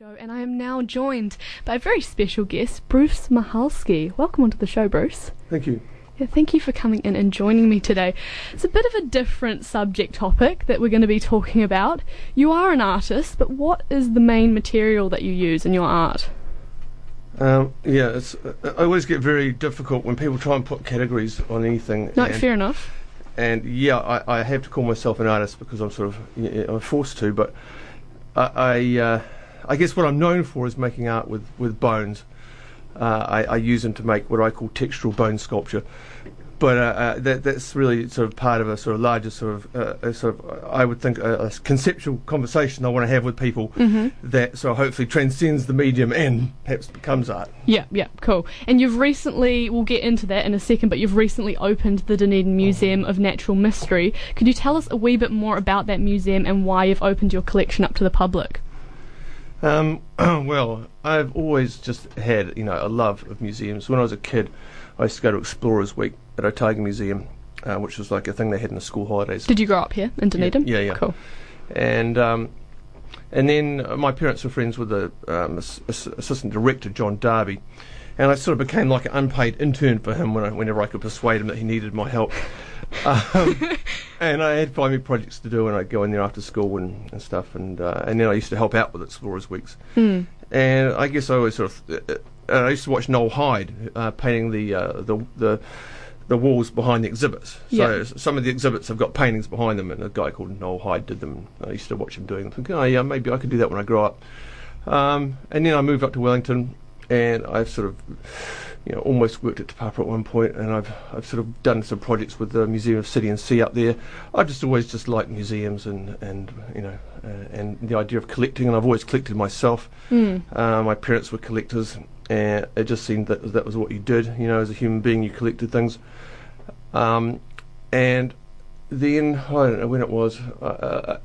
show, and I am now joined by a very special guest, Bruce Mahalski. Welcome onto the show, Bruce. Thank you. Yeah, thank you for coming in and joining me today. It's a bit of a different subject topic that we're going to be talking about. You are an artist, but what is the main material that you use in your art? Um, yeah, it's, I always get very difficult when people try and put categories on anything. No, fair enough. And yeah, I, I have to call myself an artist because I'm sort of yeah, I'm forced to. But I, I, uh, I guess what I'm known for is making art with with bones. Uh, I, I use them to make what I call textural bone sculpture. But uh, uh, that, that's really sort of part of a sort of larger sort of, uh, a sort of I would think a, a conceptual conversation I want to have with people Mhm. that sort of hopefully transcends the medium and perhaps becomes art. Yeah, yeah, cool. And you've recently, we'll get into that in a second, but you've recently opened the Dunedin Museum of Natural Mystery. Could you tell us a wee bit more about that museum and why you've opened your collection up to the public? Um, well, I've always just had, you know, a love of museums. When I was a kid, I used to go to Explorers Week at Otago Museum, uh, which was like a thing they had in the school holidays. Did you grow up here in Dunedin? yeah, yeah. Cool. and um, and then uh, my parents were friends with the um, ass- ass- assistant director John Darby, and I sort of became like an unpaid intern for him when I, whenever I could persuade him that he needed my help. Um, and I had primary projects to do, and I'd go in there after school and, and stuff, and uh, and then I used to help out with Explorers Weeks. Mm. And I guess I always sort of uh, uh, I used to watch Noel Hyde uh, painting the uh, the the the walls behind the exhibits. So Yeah. some of the exhibits have got paintings behind them, and a guy called Noel Hyde did them. I used to watch him doing them. Think, oh yeah, maybe I could do that when I grow up. Um, and then I moved up to Wellington, and I've sort of, you know, almost worked at Te Papa at one point, and I've I've sort of done some projects with the Museum of City and Sea up there. I've just always just liked museums and and you know uh, and the idea of collecting, and I've always collected myself. Mm. Uh, my parents were collectors, and it just seemed that that was what you did. You know, as a human being, you collected things. Um, and then I don't know when it was. Uh,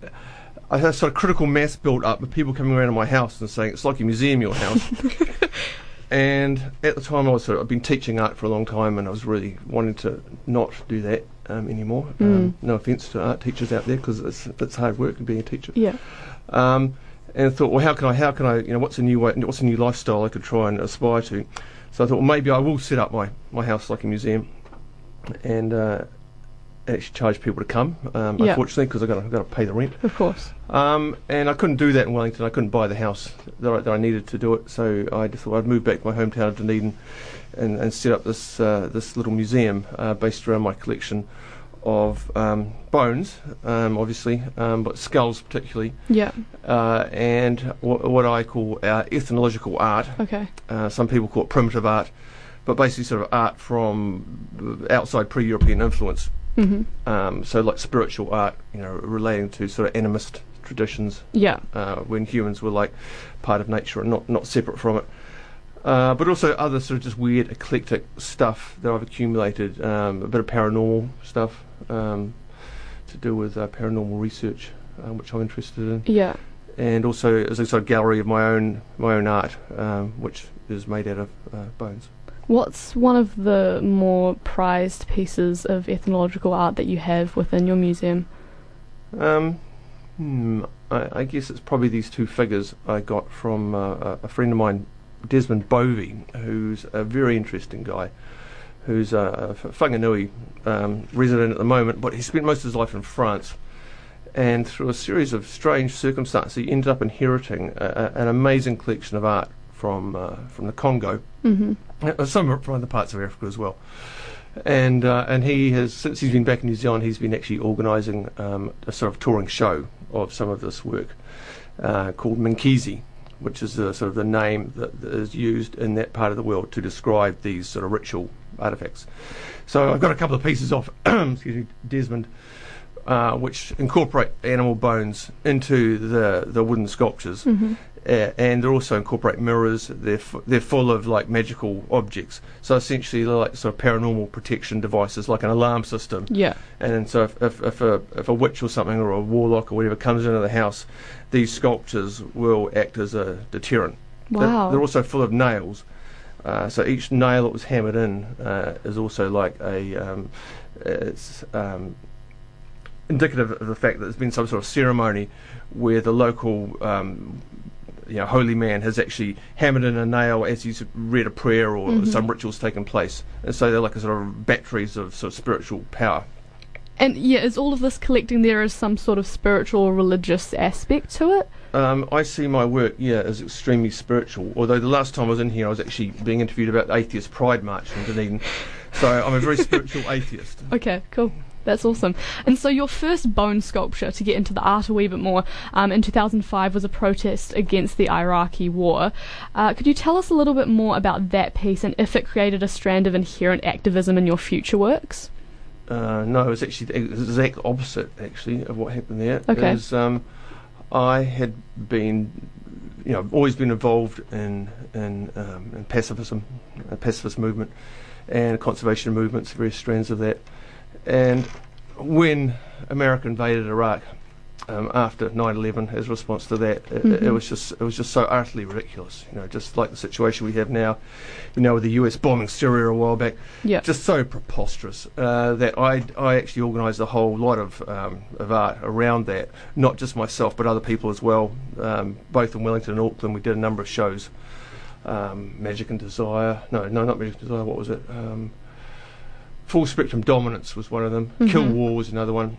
I had sort of critical mass built up with people coming around to my house and saying it's like a museum, your house. and at the time, I was sort of I've been teaching art for a long time, and I was really wanting to not do that um, anymore. Um, no offence to art teachers out there, because it's it's hard work being a teacher Yeah. um, and thought, well, how can I, how can I, you know, what's a new way, what's a new lifestyle I could try and aspire to? So I thought, well, maybe I will set up my, my house like a museum, and uh, actually charge people to come. Um, Yeah. Unfortunately, because I got to got to pay the rent. Of course. Um, and I couldn't do that in Wellington. I couldn't buy the house that I, that I needed to do it. So I just thought I'd move back to my hometown of Dunedin and, and set up this uh, this little museum uh, based around my collection of um, bones, um, obviously, um, but skulls particularly Yeah. uh, and wh- what I call uh, ethnological art. Okay. Uh, some people call it primitive art, but basically sort of art from outside pre-European influence. Hmm Um, so like spiritual art, you know, relating to sort of animist traditions Yeah. uh, when humans were like part of nature and not not separate from it. Uh, but also other sort of just weird eclectic stuff that I've accumulated, um, a bit of paranormal stuff um, to do with uh, paranormal research, uh, which I'm interested in Yeah. and also as a sort of gallery of my own my own art, um, which is made out of uh, bones. What's one of the more prized pieces of ethnological art that you have within your museum? Um, hmm, I, I guess it's probably these two figures I got from uh, a- friend of mine, Desmond Bovey, who's a very interesting guy, who's a, a Whanganui um, resident at the moment, but he spent most of his life in France. And through a series of strange circumstances, he ended up inheriting a, a, an amazing collection of art from uh, from the Congo, hmm Uh, some from other parts of Africa as well. And uh, and he has since he's been back in New Zealand, he's been actually organising um, a sort of touring show of some of this work uh, called Minkisi, which is the, sort of the name that, that is used in that part of the world to describe these sort of ritual artifacts. So I've got a couple of pieces off, excuse me, Desmond, uh, which incorporate animal bones into the the wooden sculptures hmm uh, and they also incorporate mirrors. They're f- they're full of like magical objects. So essentially, they're like sort of paranormal protection devices, like an alarm system. Yeah. And so if, if, if a if a witch or something or a warlock or whatever comes into the house, these sculptures will act as a deterrent. They're- Wow. They're, also full of nails. Uh, so each nail that was hammered in uh, is also like a um, it's um, indicative of the fact that there's been some sort of ceremony where the local um, you know, holy man has actually hammered in a nail as he's read a prayer or Mhm. some rituals taken place. And so they're like a sort of batteries of sort of spiritual power. And yeah, is all of this collecting there is some sort of spiritual or religious aspect to it? Um, I see my work, yeah, as extremely spiritual. Although the last time I was in here, I was actually being interviewed about the Atheist Pride March in Dunedin. So I'm a very spiritual atheist. Okay, cool. That's awesome. And so your first bone sculpture, to get into the art a wee bit more, um, in 2005 was a protest against the Iraqi war. Uh, could you tell us a little bit more about that piece and if it created a strand of inherent activism in your future works? Uh, no, it was actually the exact opposite, actually, of what happened there. Okay. Is, um, I had been, you know, always been involved in in, um, in pacifism, a pacifist movement, and conservation movements, various strands of that. And when America invaded Iraq um, after 9/11, as a response to that, it, it Mhm. was just it was just so utterly ridiculous. You know, just like the situation we have now, you know, with the U.S. bombing Syria a while back Yeah. just so preposterous uh, that I, I actually organised a whole lot of, um, of art around that, not just myself but other people as well, um, both in Wellington and Auckland. We did a number of shows, um, Magic and Desire, no, no, not Magic and Desire. What was it? Full Spectrum Dominance was one of them. Kill Mhm. War was another one,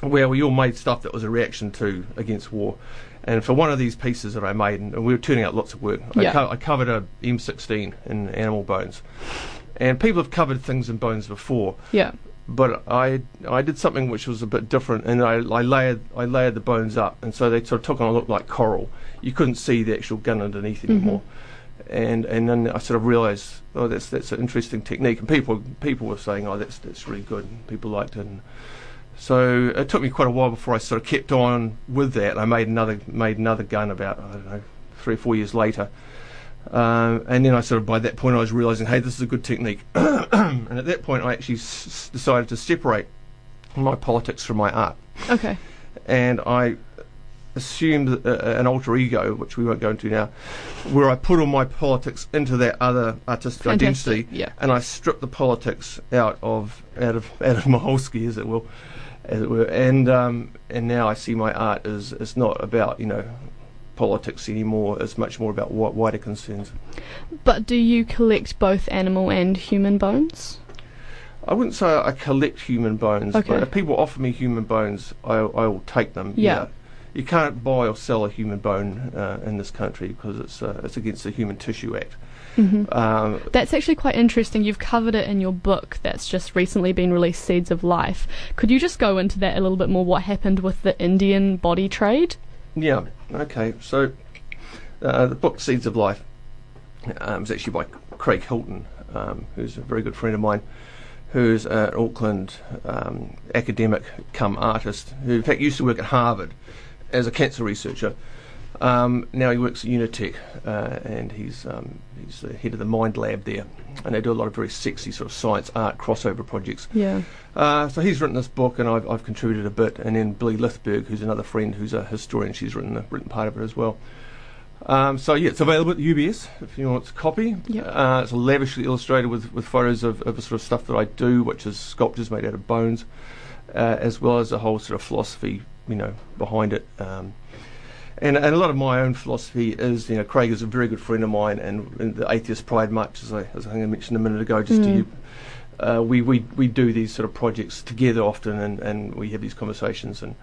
where we all made stuff that was a reaction to against war. And for one of these pieces that I made, and we were turning out lots of work, Yeah. I, co- I covered a M16 in animal bones. And people have covered things in bones before, Yeah. but I I did something which was a bit different, and I, I layered I layered the bones up, and so they sort of took on a look like coral. You couldn't see the actual gun underneath anymore, and and then I sort of realised, oh, that's that's an interesting technique, and people people were saying, oh, that's that's really good, and people liked it. And so it took me quite a while before I sort of kept on with that. I made another made another gun about I don't know three or four years later. Um, and then I sort of, by that point, I was realizing, hey, this is a good technique. and at that point, I actually s- decided to separate my politics from my art. Okay. And I assumed uh, an alter ego, which we won't go into now, where I put all my politics into that other artistic Fantastic. identity, Yeah. and I stripped the politics out of out of out of Mahalski, as it will, as it were. And um, and now I see my art as as not about you know politics anymore. It's much more about wi- wider concerns. But do you collect both animal and human bones? I wouldn't say I collect human bones, Okay. but if people offer me human bones, I, I will take them. Yeah. You can't buy or sell a human bone uh, in this country because it's uh, it's against the Human Tissue Act. hmm Um, That's actually quite interesting. You've covered it in your book that's just recently been released, Seeds of Life. Could you just go into that a little bit more? What happened with the Indian body trade? yeah. Okay. So uh, the book Seeds of Life um, is actually by Craig Hilton, um, who's a very good friend of mine, who's an Auckland um, academic come artist who in fact used to work at Harvard as a cancer researcher. Um, now he works at Unitec, uh, and he's um, he's the head of the Mind Lab there, and they do a lot of very sexy sort of science art crossover projects. Yeah. Uh, so he's written this book, and I've, I've contributed a bit, and then Billie Lythberg, who's another friend who's a historian, she's written the, written part of it as well. Um, so yeah, it's available at the UBS if you want a copy. Yep. Uh, it's lavishly illustrated with, with photos of, of the sort of stuff that I do, which is sculptures made out of bones, uh, as well as a whole sort of philosophy, you know, behind it. Um, and, and a lot of my own philosophy is, you know, Craig is a very good friend of mine, and, and the Atheist Pride March, as I, as I think I mentioned a minute ago, just to Mm. you, uh, we, we, we do these sort of projects together often, and, and we have these conversations, and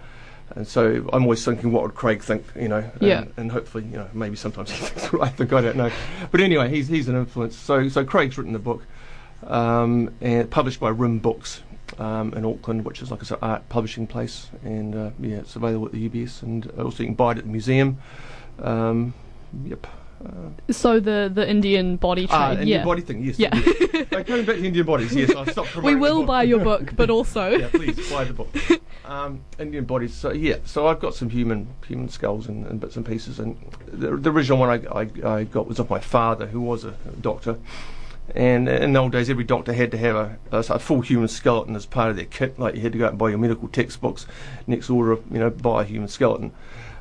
and so I'm always thinking, what would Craig think, you know? And, Yeah. And hopefully, you know, maybe sometimes he thinks what I think. I don't know. But anyway, he's he's an influence. So so Craig's written the book, um, and published by Rim Books um, in Auckland, which is like a sort of art publishing place, and uh, yeah, it's available at the UBS, and also you can buy it at the museum. Um, yep. Uh, So the the Indian body trade. ah, yeah. Indian body thing, yes. Yeah. yes. Uh, coming back to Indian bodies, yes. I'll stop we will buy your book, but also yeah, please buy the book. Um, Indian bodies. So yeah, so I've got some human human skulls and, and bits and pieces, and the, the original one I, I, I got was of my father, who was a doctor. And in the old days, every doctor had to have a, a, a full human skeleton as part of their kit. Like you had to go out and buy your medical textbooks. Next order, you know, buy a human skeleton.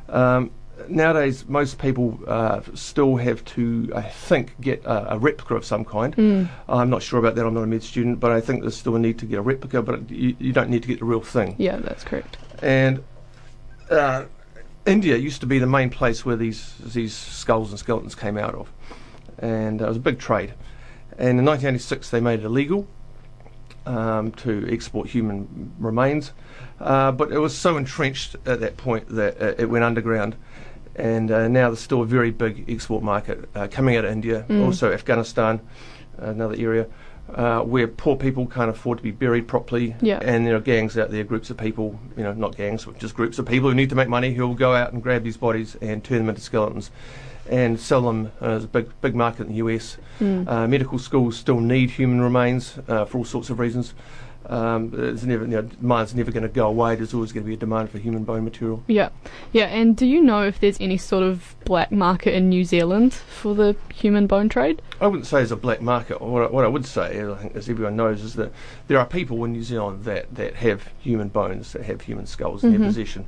Um, nowadays, most people uh, still have to, I think, get a, a replica of some kind. Mm. I'm not sure about that. I'm not a med student, but I think there's still a need to get a replica. But you, you don't need to get the real thing. Yeah, that's correct. And uh, India used to be the main place where these these skulls and skeletons came out of, and uh, it was a big trade. And in 1986, they made it illegal um, to export human remains, uh, but it was so entrenched at that point that uh, it went underground. And uh, now there's still a very big export market uh, coming out of India, Mm. also Afghanistan, another area uh, where poor people can't afford to be buried properly. Yeah. And there are gangs out there, groups of people, you know, not gangs, but just groups of people who need to make money who will go out and grab these bodies and turn them into skeletons and sell them. Uh, a big, big market in the US. Mm. Uh, medical schools still need human remains uh, for all sorts of reasons. Um, it's never, you know, demand's never going to go away. There's always going to be a demand for human bone material. Yeah, yeah. And do you know if there's any sort of black market in New Zealand for the human bone trade? I wouldn't say there's a black market. What I, what I would say, I think, as everyone knows, is that there are people in New Zealand that, that have human bones, that have human skulls in Mhm. their possession.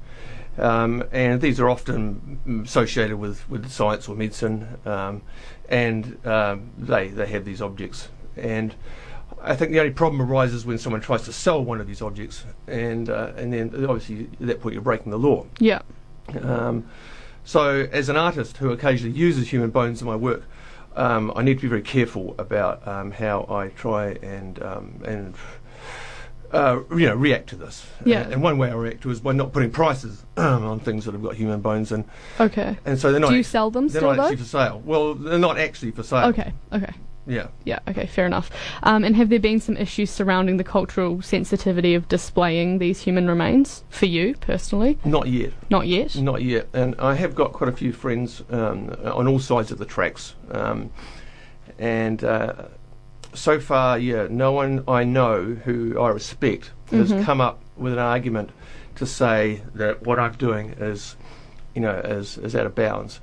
Um, and these are often associated with, with science or medicine, um, and um, they, they have these objects. And I think the only problem arises when someone tries to sell one of these objects, and, uh, and then obviously at that point you're breaking the law. Yeah, Um, so, as an artist who occasionally uses human bones in my work, um, I need to be very careful about um, how I try and um, and uh, you know react to this. Yeah. And one way I react to is by not putting prices on things that have got human bones in, okay. and so they're not. Do you act- sell them they're still not though? actually for sale. Well, they're not actually for sale. Okay, okay. Yeah. Yeah, okay, fair enough. Um, and have there been some issues surrounding the cultural sensitivity of displaying these human remains for you personally? Not yet. Not yet. Not yet, and I have got quite a few friends um, on all sides of the tracks, um, and uh, so far, yeah, no one I know who I respect has come up with an argument to say that what I'm doing is, you know, is, is out of bounds.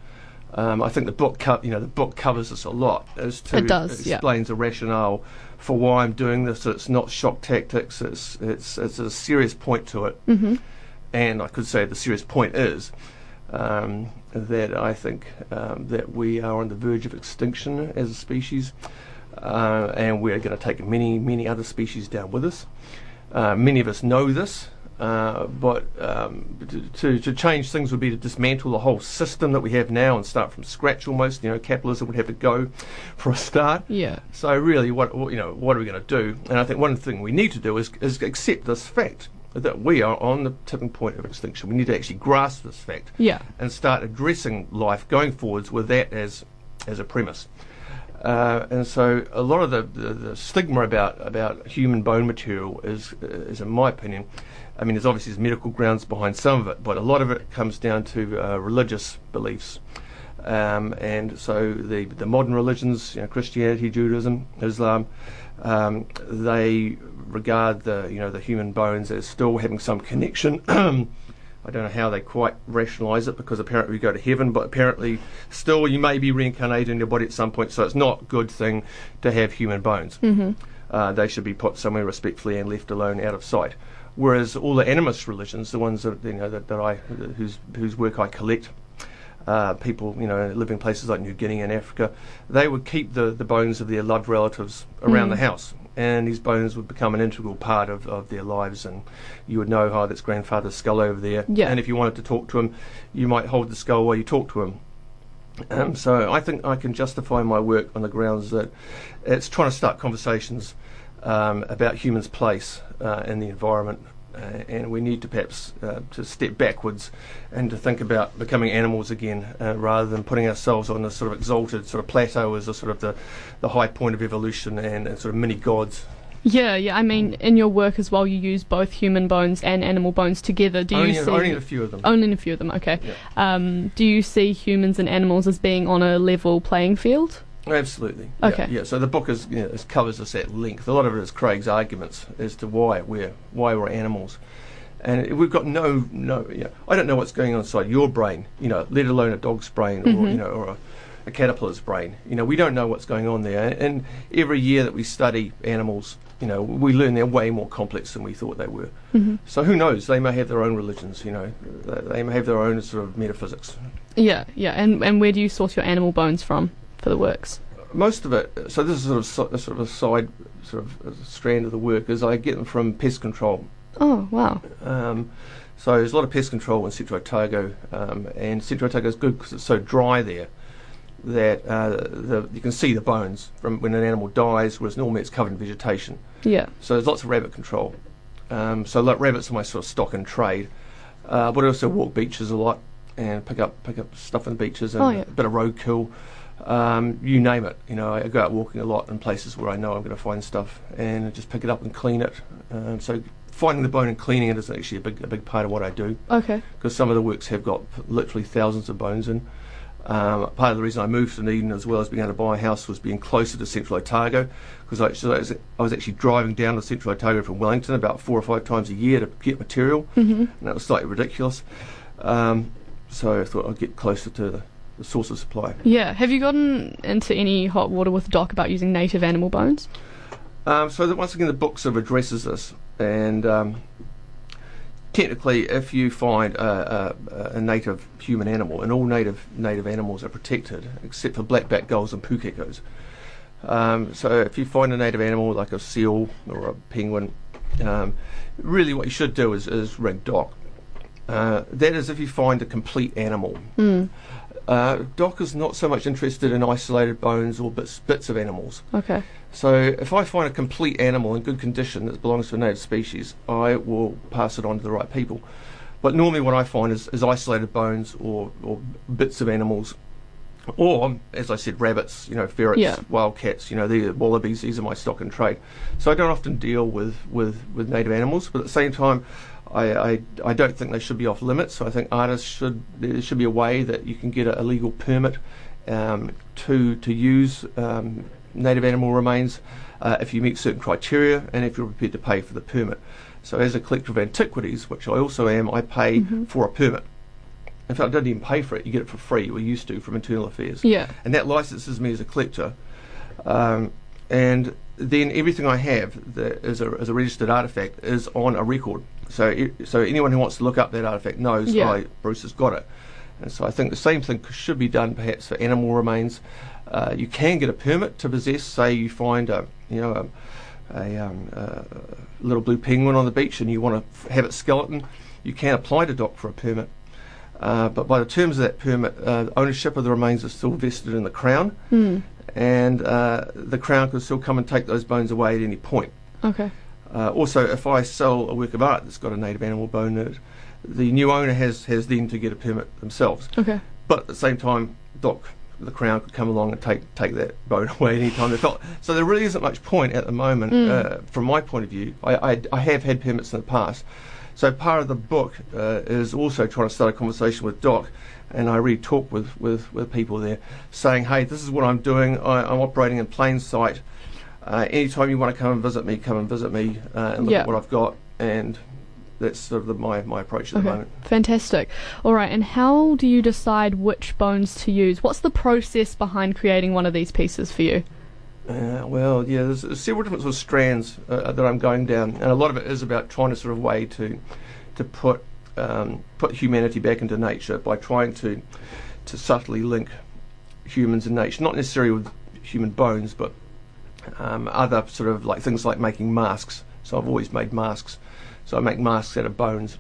Um, I think the book, co- you know, the book covers this a lot as to It does, yeah. explains the rationale for why I'm doing this. It's not shock tactics. It's it's it's a serious point to it Mm-hmm. and I could say the serious point is um, that I think um, that we are on the verge of extinction as a species, uh, and we're going to take many, many other species down with us. Uh, many of us know this, uh, but um, to, to, change things would be to dismantle the whole system that we have now and start from scratch almost. You know, capitalism would have to go for a start. Yeah. So really, what what- you know, what are we going to do? And I think one thing we need to do is, is accept this fact that we are on the tipping point of extinction. We need to actually grasp this fact Yeah. and start addressing life going forwards with that as as a premise. Uh, and so a lot of the, the, the stigma about about human bone material is is in my opinion, I mean, there's obviously there's medical grounds behind some of it, but a lot of it comes down to uh, religious beliefs. Um, and so the the modern religions, you know, Christianity, Judaism, Islam, um, they regard the you know the human bones as still having some connection. I don't know how they quite rationalise it because apparently we go to heaven, but apparently still you may be reincarnated in your body at some point, so it's not a good thing to have human bones. Mm-hmm. Uh, they should be put somewhere respectfully and left alone out of sight. Whereas all the animist religions, the ones that you know that, that I whose whose work I collect, uh, people you know live in places like New Guinea and Africa, they would keep the, the bones of their loved relatives around Mm. the house, and these bones would become an integral part of, of their lives. And you would know, oh, that's grandfather's skull over there. Yeah. And if you wanted to talk to him, you might hold the skull while you talk to him. Um, so I think I can justify my work on the grounds that it's trying to start conversations um, about humans' place uh, in the environment, uh, and we need to perhaps uh, to step backwards and to think about becoming animals again, uh, rather than putting ourselves on this sort of exalted sort of plateau as a sort of the, the high point of evolution and, and sort of mini gods. Yeah, yeah. I mean, in your work as well, you use both human bones and animal bones together. Do you only, see only a few of them. only in a few of them? Okay. Yeah. Um, do you see humans and animals as being on a level playing field? Absolutely. Okay. Yeah. So the book is you know, covers this at length. A lot of it is Craig's arguments as to why we're why we're animals, and we've got no no. You know, I don't know what's going on inside your brain. You know, let alone a dog's brain or Mhm. you know or a, a caterpillar's brain. You know, we don't know what's going on there. And every year that we study animals, you know, we learn they're way more complex than we thought they were. Mm-hmm. So who knows? They may have their own religions. You know, they, they may have their own sort of metaphysics. Yeah, yeah. And and where do you source your animal bones from for the works? most of it. So this is sort of so, sort of a side sort of strand of the work is I get them from pest control. Oh wow. Um, So there's a lot of pest control in Central Otago, um, and Central Otago is good because it's so dry there that uh, the, you can see the bones from when an animal dies, whereas normally it's covered in vegetation. Yeah. So there's lots of rabbit control. Um, so like rabbits are my sort of stock and trade. Uh, but I also walk beaches a lot and pick up pick up stuff on the beaches and Oh, yeah. a bit of roadkill. Um, you name it. You know, I go out walking a lot in places where I know I'm going to find stuff and I just pick it up and clean it. Um, so finding the bone and cleaning it is actually a big a big part of what I do Okay. because some of the works have got literally thousands of bones in. Um, part of the reason I moved to Dunedin as well as being able to buy a house was being closer to Central Otago because I, so I was- I was actually driving down to Central Otago from Wellington about four or five times a year to get material, hmm and that was slightly ridiculous. Um, so I thought I'd get closer to the source of supply. Yeah. Have you gotten into any hot water with Doc about using native animal bones? Um, so that once again, the book sort of addresses this, and um, technically, if you find a, a, a native human animal, and all native native animals are protected except for blackback gulls and pukekos. Um, so if you find a native animal like a seal or a penguin, um, really what you should do is, is ring DOC. Uh, that is if you find a complete animal. Mm. Uh, Doc is not so much interested in isolated bones or bits, bits of animals. Okay. So if I find a complete animal in good condition that belongs to a native species, I will pass it on to the right people. But normally what I find is, is isolated bones or, or bits of animals. Or, as I said, rabbits, you know, ferrets, Yeah. wildcats, you know, the wallabies, these are my stock and trade. So I don't often deal with, with, with native animals, but at the same time, I, I, I don't think they should be off limits. So I think artists should, there should be a way that you can get a, a legal permit um, to, to use um, native animal remains uh, if you meet certain criteria and if you're prepared to pay for the permit. So, as a collector of antiquities, which I also am, I pay Mhm. for a permit. In fact, I don't even pay for it. You get it for free. We used to from Internal Affairs, Yeah. and that licenses me as a collector. Um, and then everything I have that is a, as a registered artifact is on a record. So, so anyone who wants to look up that artifact knows Yeah. I, Bruce has got it. And so I think the same thing should be done perhaps for animal remains. Uh, you can get a permit to possess. Say you find a you know a, a, um, a little blue penguin on the beach and you want to f- have its skeleton, you can apply to DOC for a permit. Uh, but by the terms of that permit, uh, ownership of the remains is still vested in the Crown, Mm. and uh, the Crown can still come and take those bones away at any point. Okay. Uh, also, if I sell a work of art that's got a native animal bone in it, the new owner has, has then to get a permit themselves. Okay. But at the same time, Doc, the Crown could come along and take take that bone away any time they felt. So there really isn't much point at the moment, Mm. uh, from my point of view. I, I, I have had permits in the past. So part of the book uh, is also trying to start a conversation with Doc, and I really talk with, with, with people there, saying, hey, this is what I'm doing. I, I'm operating in plain sight. Uh, anytime you want to come and visit me, come and visit me uh, and look Yeah. at what I've got. And that's sort of the, my, my approach at the moment. Fantastic. All right. And how do you decide which bones to use? What's the process behind creating one of these pieces for you? Uh, well, yeah, there's, there's several different sort of strands uh, that I'm going down, and a lot of it is about trying to sort of way to to put um, put humanity back into nature by trying to to subtly link humans and nature, not necessarily with human bones, but um, other sort of like things like making masks. So I've always made masks. So I make masks out of bones.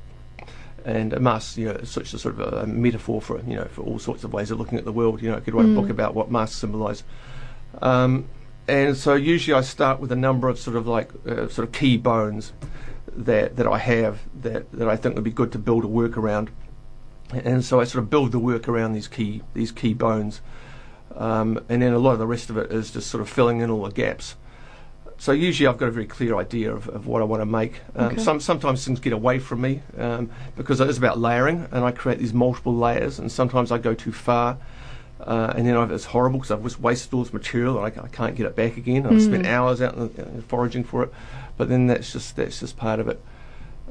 And a mask, you know, is such a sort of a, a metaphor for you know for all sorts of ways of looking at the world. You know, I could write Mm. a book about what masks symbolise. Um, and so usually I start with a number of sort of like uh, sort of key bones that that I have that, that I think would be good to build a work around. And so I sort of build the work around these key these key bones, um, and then a lot of the rest of it is just sort of filling in all the gaps. So usually I've got a very clear idea of, of what I want to make. Um, Okay. Some sometimes things get away from me um, because it is about layering, and I create these multiple layers, and sometimes I go too far. Uh, and then I've, it's horrible because I've just wasted all this material and I, I can't get it back again. I've spent Mm. hours out in the, uh, foraging for it, but then that's just that's just part of it.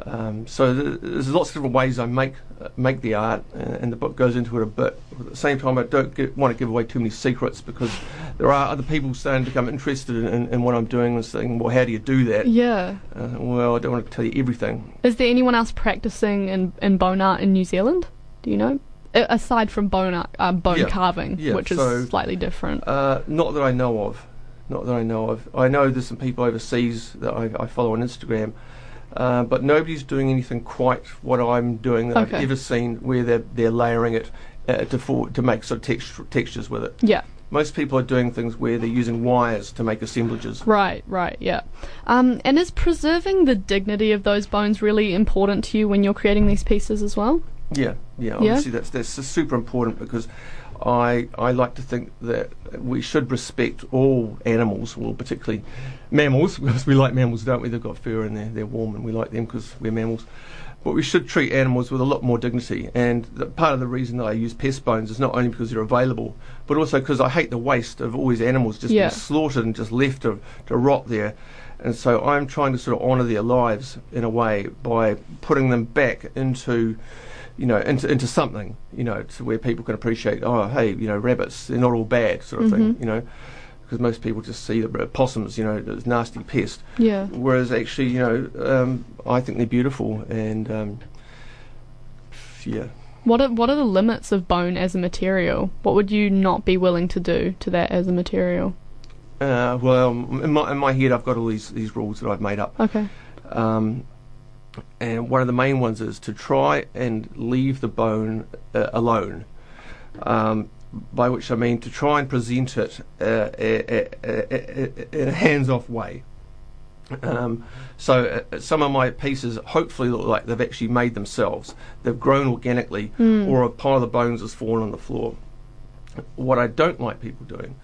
Um, so th- there's lots of different ways I make uh, make the art, uh, and the book goes into it a bit. But at the same time, I don't get, want to give away too many secrets because there are other people starting to become interested in, in, in what I'm doing and saying, "Well, how do you do that?" Yeah. Uh, well, I don't want to tell you everything. Is there anyone else practicing in, in bone art in New Zealand? Do you know? A- aside from bone art, uh, bone Yeah. carving, Yeah, which is slightly different. Uh, not that I know of. Not that I know of. I know there's some people overseas that I, I follow on Instagram Uh, but nobody's doing anything quite what I'm doing that Okay. I've ever seen, where they're they're layering it uh, to for, to make sort of text- textures with it. Yeah. Most people are doing things where they're using wires to make assemblages. Right, right, yeah. Um, and is preserving the dignity of those bones really important to you when you're creating these pieces as well? Yeah, yeah. Obviously, that's that's super important because I I like to think that we should respect all animals, well, particularly mammals, because we like mammals, don't we? They've got fur and they're they're warm, and we like them because we're mammals. But we should treat animals with a lot more dignity. And the, part of the reason that I use pest bones is not only because they're available, but also because I hate the waste of all these animals just Yeah. being slaughtered and just left to, to rot there. And so I'm trying to sort of honour their lives in a way by putting them back into, you know, into, into something, you know, to where people can appreciate, oh, hey, you know, rabbits, they're not all bad, sort of thing, Mhm. you know, because most people just see the possums, you know, as nasty pest. Yeah. Whereas actually, you know, um, I think they're beautiful and, um, yeah. What are what are the limits of bone as a material? What would you not be willing to do to that as a material? Uh, well, in my, in my head, I've got all these, these rules that I've made up. Okay. Um, and one of the main ones is to try and leave the bone uh, alone. Um, by which I mean to try and present it uh, a- a- a- a- in a hands-off way. Um, so uh, some of my pieces hopefully look like they've actually made themselves. They've grown organically, Mm. or a pile of bones has fallen on the floor. What I don't like people doing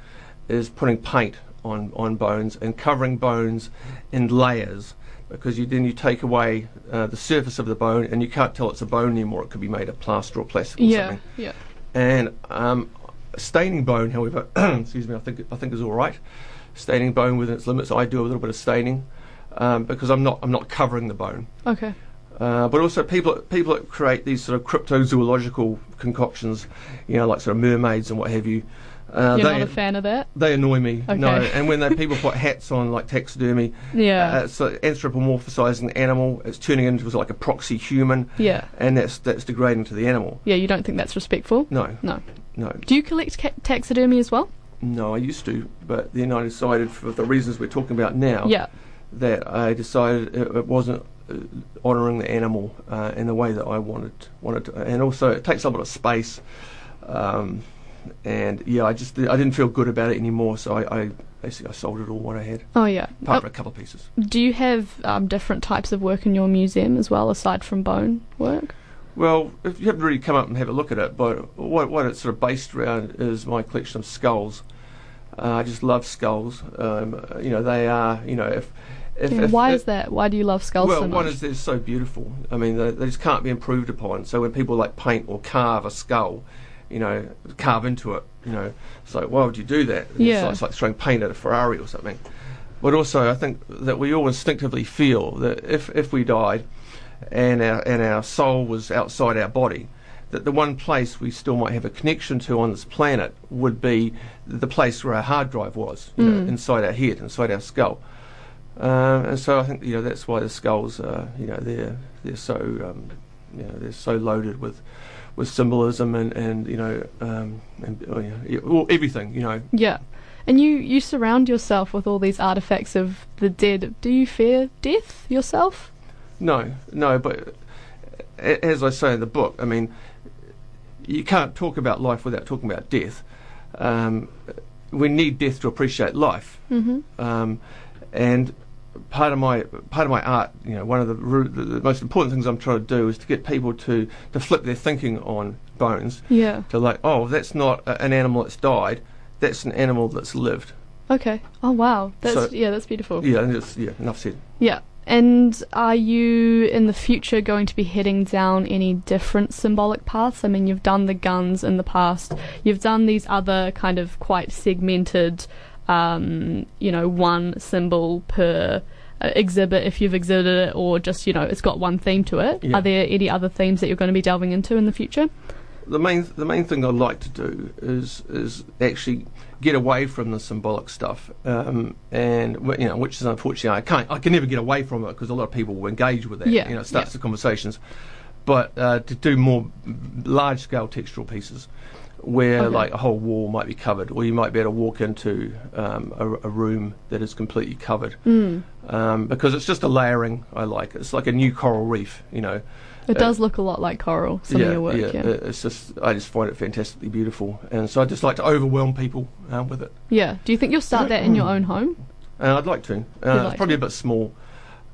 is putting paint on, on bones and covering bones in layers because you then you take away uh, the surface of the bone and you can't tell it's a bone anymore. It could be made of plaster or plastic or Yeah. something. Yeah. And um, staining bone, however, excuse me, I think I think is all right. Staining bone within its limits. I do a little bit of staining um, because I'm not I'm not covering the bone. Okay. Uh, but also people people that create these sort of cryptozoological concoctions, you know, like sort of mermaids and what have you. Uh, You're they not a fan of that? they annoy me. No, Okay. and when they people put hats on like taxidermy, Yeah. uh, so anthropomorphizing the animal, it's turning into like a proxy human, yeah. and that's that's degrading to the animal. Yeah, you don't think that's respectful? No, No. no. Do you collect ca- taxidermy as well? No, I used to, but then I decided, for the reasons we're talking about now, Yeah. that I decided it, it wasn't uh, honouring the animal uh, in the way that I wanted wanted to, and also it takes a lot of space. Um, and yeah, I just I didn't feel good about it anymore, so I, I basically I sold it all what I had, Oh, yeah. apart from a couple of pieces. do you have um, different types of work in your museum as well, aside from bone work? Well, if you haven't really come up and have a look at it, but what what it's sort of based around is my collection of skulls. Uh, I just love skulls. Um, you know, they are. You know, if if, Yeah, if why if, is that? Why do you love skulls well, so much? one is they're so beautiful. I mean, they, they just can't be improved upon. So when people like paint or carve a skull, you know, carve into it, you know, it's like why would you do that? It's Yeah. like, it's like throwing paint at a Ferrari or something. But also, I think that we all instinctively feel that if if we died, and our and our soul was outside our body, that the one place we still might have a connection to on this planet would be the place where our hard drive was, you know, Mm. inside our head, inside our skull. Um, and so I think you know that's why the skulls, uh, you know, they're they're so um, you know they're so loaded with with symbolism and and you know um, and oh, well, everything you know. Yeah. And you, you surround yourself with all these artifacts of the dead. Do you fear death yourself? No, no, but as I say in the book, I mean, you can't talk about life without talking about death. Um, we need death to appreciate life, Mm-hmm. um, and part of my part of my art, you know, one of the, the, the most important things I'm trying to do is to get people to to flip their thinking on bones Yeah. to like, oh, that's not a, an animal that's died, that's an animal that's lived. Okay. Oh wow. That's So- yeah. That's beautiful. Yeah, and it's, yeah, enough said. Yeah. And are you in the future going to be heading down any different symbolic paths? I mean, you've done the guns in the past. You've done these other kind of quite segmented, um, you know, one symbol per uh, exhibit if you've exhibited it, or just you know, it's got one theme to it. Yeah. Are there any other themes that you're going to be delving into in the future? the main the main thing I'd like to do is is actually get away from the symbolic stuff, um, and you know, which is unfortunately I can't I can never get away from it because a lot of people will engage with that. Yeah, you know, it starts yeah. the conversations. But uh, to do more large scale textural pieces, where Okay. like a whole wall might be covered, or you might be able to walk into um, a, a room that is completely covered. Mm. Um, because it's just a layering I like. It's like a new coral reef, you know. It Uh, does look a lot like coral. Some of your work, yeah. uh, It's just I just find it fantastically beautiful, and so I just like to overwhelm people um, with it. Yeah. Do you think you'll start that in your own home? And I'd like to. Uh, like it's probably to. a bit small,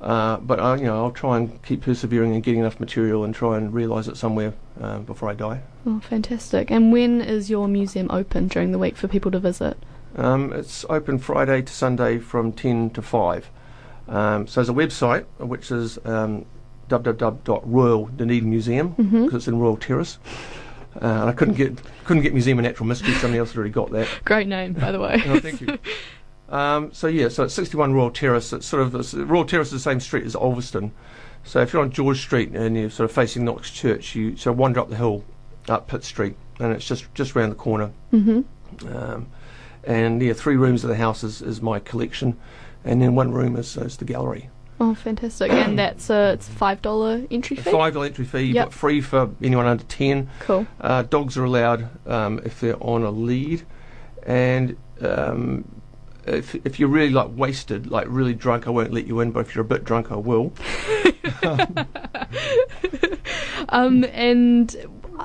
uh, but I, you know I'll try and keep persevering and getting enough material and try and realise it somewhere um, before I die. Oh, fantastic. And when is your museum open during the week for people to visit? Um, it's open Friday to Sunday from 10 to 5. Um, so there's a website which is um, www.royal Dunedin Museum because Mhm. it's in Royal Terrace. Uh, and I couldn't get couldn't get Museum of Natural Mystery. Somebody else had already got that. Great name, by the way. Oh, thank you. Um, so yeah, so it's 61 Royal Terrace. It's sort of Royal Terrace is the same street as Olveston. So if you're on George Street and you're sort of facing Knox Church, you sort of wander up the hill, up Pitt Street, and it's just just round the corner. hmm Um, and yeah, three rooms of the house is, is my collection, and then one room is, is the gallery. Oh, fantastic. and that's a it's five dollar entry fee. Five dollar entry fee, Yep. but free for anyone under ten. Cool. Uh, dogs are allowed um, if they're on a lead, and um, if if you're really like wasted, like really drunk, I won't let you in. But if you're a bit drunk, I will. Um, and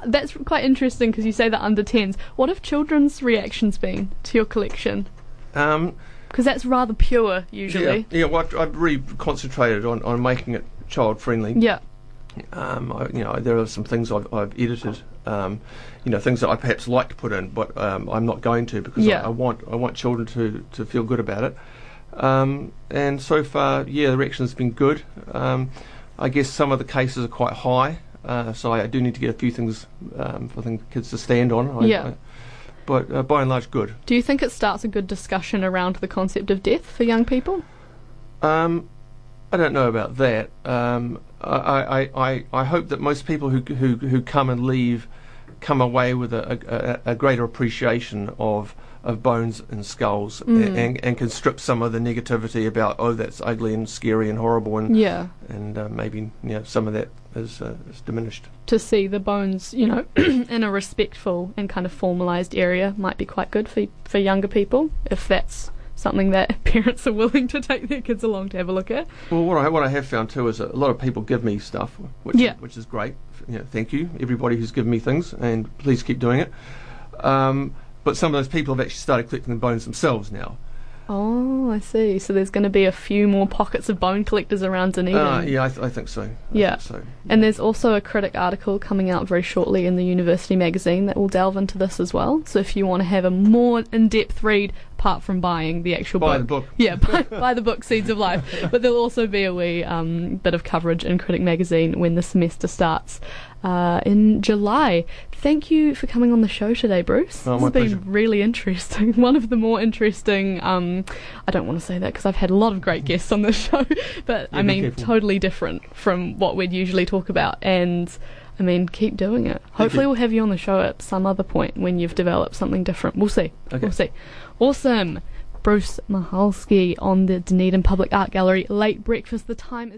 that's quite interesting because you say that under 10s. What have children's reactions been to your collection? Um, Because that's rather pure usually. Yeah, yeah well, I've, I've really concentrated on, on making it child friendly. Yeah. Um, I, you know, there are some things I've, I've edited. Um, you know, things that I perhaps like to put in, but um, I'm not going to because Yeah. I, I want I want children to, to feel good about it. Um, and so far, yeah, the reaction's been good. Um, I guess some of the cases are quite high, uh, so I, do need to get a few things um, for the kids to stand on. I, Yeah. I- but uh, by and large, good. Do you think it starts a good discussion around the concept of death for young people? Um, I don't know about that. Um, I, I, I, I hope that most people who, who, who come and leave come away with a, a, a greater appreciation of, of bones and skulls Mm. and, and can strip some of the negativity about, oh, that's ugly and scary and horrible, and, Yeah. and uh, maybe you know, some of that is, uh, is diminished. To see the bones, you know, in a respectful and kind of formalised area might be quite good for for younger people if that's something that parents are willing to take their kids along to have a look at. Well, what I, what I have found too is a lot of people give me stuff, which Yeah. which is great. You know, thank you everybody who's given me things, and please keep doing it. Um, but some of those people have actually started collecting the bones themselves now. Oh, I see. So there's going to be a few more pockets of bone collectors around Dunedin. Uh, yeah, I, th- I think so. I Yeah. think so. And there's also a critic article coming out very shortly in the University magazine that will delve into this as well. So if you want to have a more in-depth read, apart from buying the actual buy book, the book. yeah, buy, buy the book Seeds of Life. But there'll also be a wee um, bit of coverage in Critic magazine when the semester starts uh, in July. Thank you for coming on the show today, Bruce. Oh, has been pleasure. really interesting. One of the more interesting. Um, I don't want to say that because I've had a lot of great guests on this show, but I Yeah, be mean careful. totally different from what we'd usually talk about. And I mean, keep doing it. Hopefully, we'll have you on the show at some other point when you've developed something different. We'll see. Okay. We'll see. Awesome. Bruce Mahalski on the Dunedin Public Art Gallery. Late breakfast. The time is.